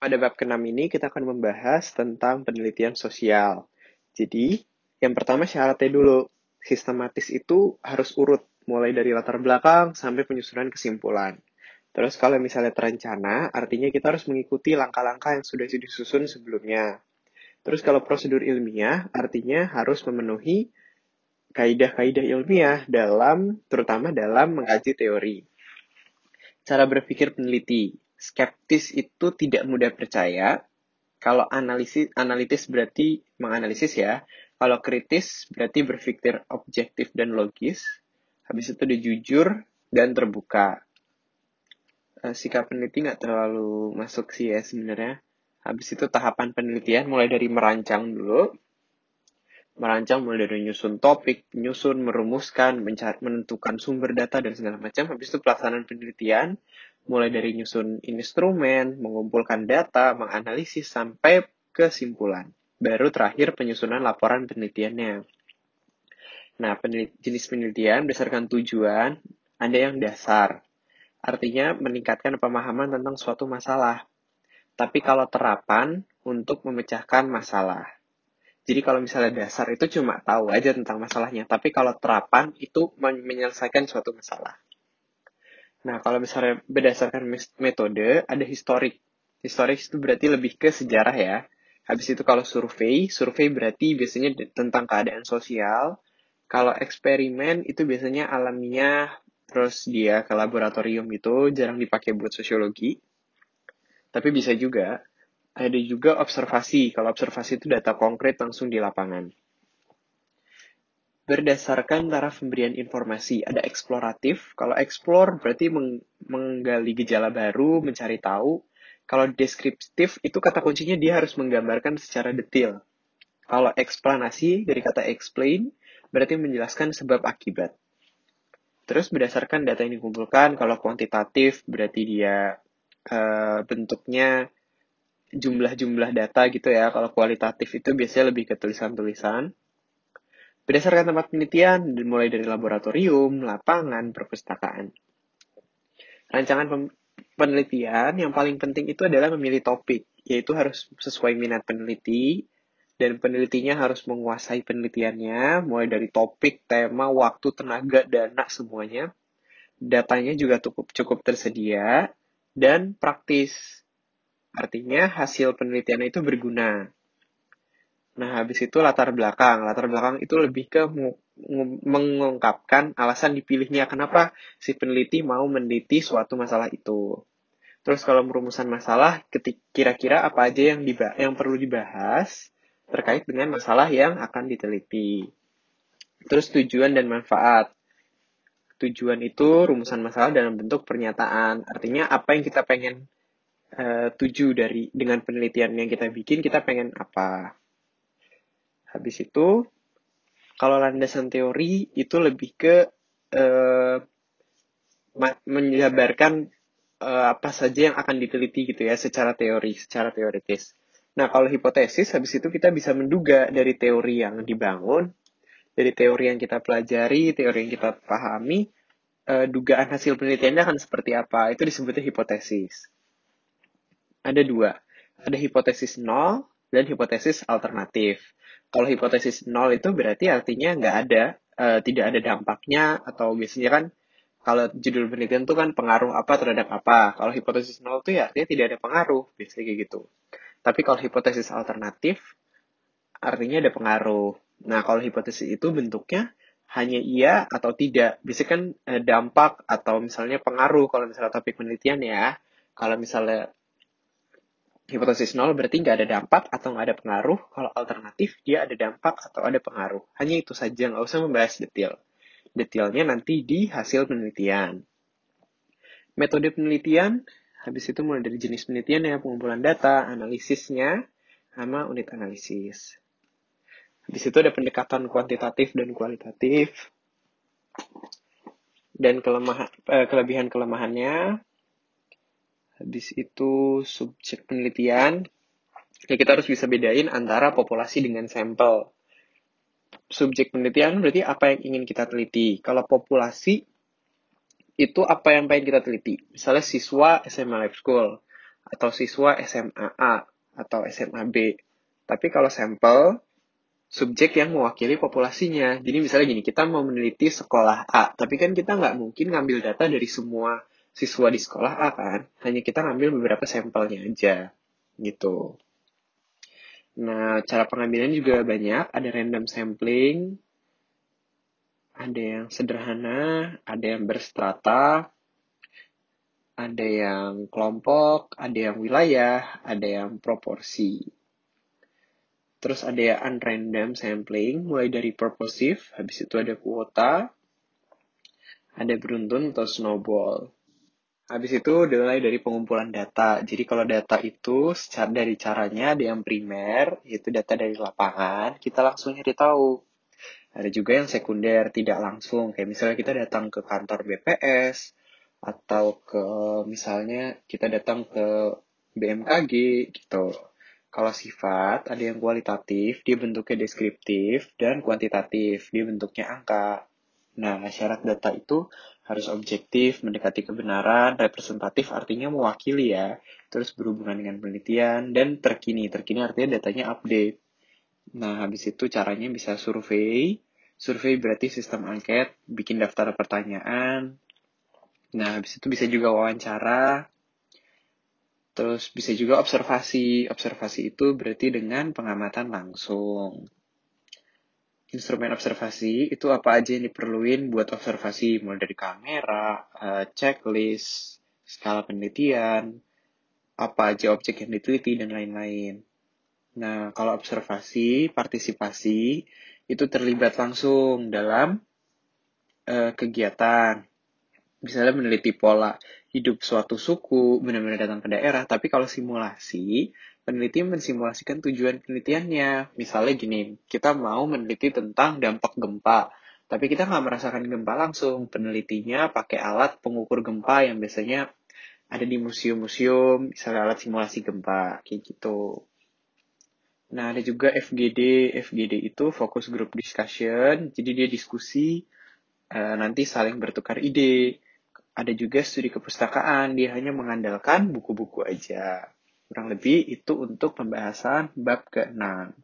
Pada bab ke-6 ini kita akan membahas tentang penelitian sosial. Jadi, yang pertama syaratnya dulu. Sistematis itu harus urut, mulai dari latar belakang sampai penyusunan kesimpulan. Terus kalau misalnya terencana, artinya kita harus mengikuti langkah-langkah yang sudah disusun sebelumnya. Terus kalau prosedur ilmiah, artinya harus memenuhi kaidah-kaidah ilmiah dalam, terutama dalam mengkaji teori. Cara berpikir peneliti skeptis itu tidak mudah percaya. Kalau analisis analitis berarti menganalisis ya. Kalau kritis berarti berpikir objektif dan logis. Habis itu dia jujur dan terbuka. Uh, sikap peneliti nggak terlalu masuk sih ya sebenarnya. Habis itu tahapan penelitian mulai dari merancang dulu. Merancang mulai dari nyusun topik, nyusun, merumuskan, menentukan sumber data dan segala macam. Habis itu pelaksanaan penelitian, mulai dari nyusun instrumen, mengumpulkan data, menganalisis, sampai kesimpulan. Baru terakhir penyusunan laporan penelitiannya. Nah, penelit jenis penelitian berdasarkan tujuan, ada yang dasar. Artinya meningkatkan pemahaman tentang suatu masalah. Tapi kalau terapan, untuk memecahkan masalah. Jadi kalau misalnya dasar itu cuma tahu aja tentang masalahnya, tapi kalau terapan itu menyelesaikan suatu masalah. Nah, kalau misalnya berdasarkan metode, ada historik. Historik itu berarti lebih ke sejarah ya. Habis itu kalau survei, survei berarti biasanya tentang keadaan sosial. Kalau eksperimen itu biasanya alamiah, terus dia ke laboratorium itu jarang dipakai buat sosiologi. Tapi bisa juga, ada juga observasi. Kalau observasi itu data konkret langsung di lapangan berdasarkan taraf pemberian informasi. Ada eksploratif. Kalau explore berarti meng menggali gejala baru, mencari tahu. Kalau deskriptif itu kata kuncinya dia harus menggambarkan secara detail. Kalau eksplanasi dari kata explain berarti menjelaskan sebab akibat. Terus berdasarkan data yang dikumpulkan, kalau kuantitatif berarti dia uh, bentuknya jumlah-jumlah data gitu ya. Kalau kualitatif itu biasanya lebih ke tulisan-tulisan. Berdasarkan tempat penelitian, mulai dari laboratorium, lapangan, perpustakaan. Rancangan penelitian yang paling penting itu adalah memilih topik, yaitu harus sesuai minat peneliti, dan penelitinya harus menguasai penelitiannya, mulai dari topik, tema, waktu, tenaga, dana, semuanya. Datanya juga cukup, cukup tersedia, dan praktis. Artinya hasil penelitian itu berguna. Nah, habis itu latar belakang. Latar belakang itu lebih ke mengungkapkan alasan dipilihnya kenapa si peneliti mau meneliti suatu masalah itu. Terus kalau merumusan masalah, kira-kira apa aja yang yang perlu dibahas terkait dengan masalah yang akan diteliti. Terus tujuan dan manfaat. Tujuan itu rumusan masalah dalam bentuk pernyataan. Artinya apa yang kita pengen uh, tuju dari dengan penelitian yang kita bikin, kita pengen apa. Habis itu, kalau landasan teori itu lebih ke uh, menjabarkan uh, apa saja yang akan diteliti gitu ya secara teori, secara teoritis. Nah, kalau hipotesis, habis itu kita bisa menduga dari teori yang dibangun, dari teori yang kita pelajari, teori yang kita pahami, uh, dugaan hasil penelitiannya akan seperti apa. Itu disebutnya hipotesis. Ada dua. Ada hipotesis nol dan hipotesis alternatif. Kalau hipotesis nol itu berarti artinya nggak ada, uh, tidak ada dampaknya, atau biasanya kan kalau judul penelitian itu kan pengaruh apa terhadap apa. Kalau hipotesis nol itu ya artinya tidak ada pengaruh, biasanya kayak gitu. Tapi kalau hipotesis alternatif, artinya ada pengaruh. Nah, kalau hipotesis itu bentuknya hanya iya atau tidak. Biasanya kan eh, dampak atau misalnya pengaruh kalau misalnya topik penelitian ya. Kalau misalnya hipotesis nol berarti nggak ada dampak atau nggak ada pengaruh. Kalau alternatif, dia ada dampak atau ada pengaruh. Hanya itu saja, nggak usah membahas detail. Detailnya nanti di hasil penelitian. Metode penelitian, habis itu mulai dari jenis penelitian ya, pengumpulan data, analisisnya, sama unit analisis. Habis itu ada pendekatan kuantitatif dan kualitatif. Dan kelemahan, eh, kelebihan kelemahannya, Habis itu subjek penelitian, ya kita harus bisa bedain antara populasi dengan sampel. Subjek penelitian berarti apa yang ingin kita teliti. Kalau populasi, itu apa yang pengen kita teliti. Misalnya siswa SMA Life School. atau siswa SMA A atau SMA B. Tapi kalau sampel, subjek yang mewakili populasinya. Jadi misalnya gini, kita mau meneliti sekolah A, tapi kan kita nggak mungkin ngambil data dari semua siswa di sekolah A kan, hanya kita ngambil beberapa sampelnya aja, gitu. Nah, cara pengambilan juga banyak, ada random sampling, ada yang sederhana, ada yang berstrata, ada yang kelompok, ada yang wilayah, ada yang proporsi. Terus ada yang unrandom sampling, mulai dari purposive, habis itu ada kuota, ada beruntun atau snowball. Habis itu mulai dari pengumpulan data. Jadi kalau data itu secara dari caranya ada yang primer, yaitu data dari lapangan, kita langsung nyari tahu. Ada juga yang sekunder, tidak langsung. Kayak misalnya kita datang ke kantor BPS, atau ke misalnya kita datang ke BMKG gitu. Kalau sifat ada yang kualitatif, dia bentuknya deskriptif dan kuantitatif, dia bentuknya angka. Nah, syarat data itu harus objektif, mendekati kebenaran, representatif artinya mewakili ya, terus berhubungan dengan penelitian, dan terkini. Terkini artinya datanya update. Nah, habis itu caranya bisa survei. Survei berarti sistem angket, bikin daftar pertanyaan, Nah, habis itu bisa juga wawancara. Terus bisa juga observasi. Observasi itu berarti dengan pengamatan langsung. Instrumen observasi itu apa aja yang diperluin buat observasi, mulai dari kamera, eh, checklist, skala penelitian, apa aja objek yang diteliti, dan lain-lain. Nah, kalau observasi, partisipasi, itu terlibat langsung dalam uh, kegiatan misalnya meneliti pola hidup suatu suku, benar-benar datang ke daerah, tapi kalau simulasi, peneliti mensimulasikan tujuan penelitiannya. Misalnya gini, kita mau meneliti tentang dampak gempa, tapi kita nggak merasakan gempa langsung. Penelitinya pakai alat pengukur gempa yang biasanya ada di museum-museum, misalnya alat simulasi gempa, kayak gitu. Nah, ada juga FGD. FGD itu Focus Group Discussion, jadi dia diskusi, eh, nanti saling bertukar ide ada juga studi kepustakaan, dia hanya mengandalkan buku-buku aja. Kurang lebih itu untuk pembahasan bab ke-6.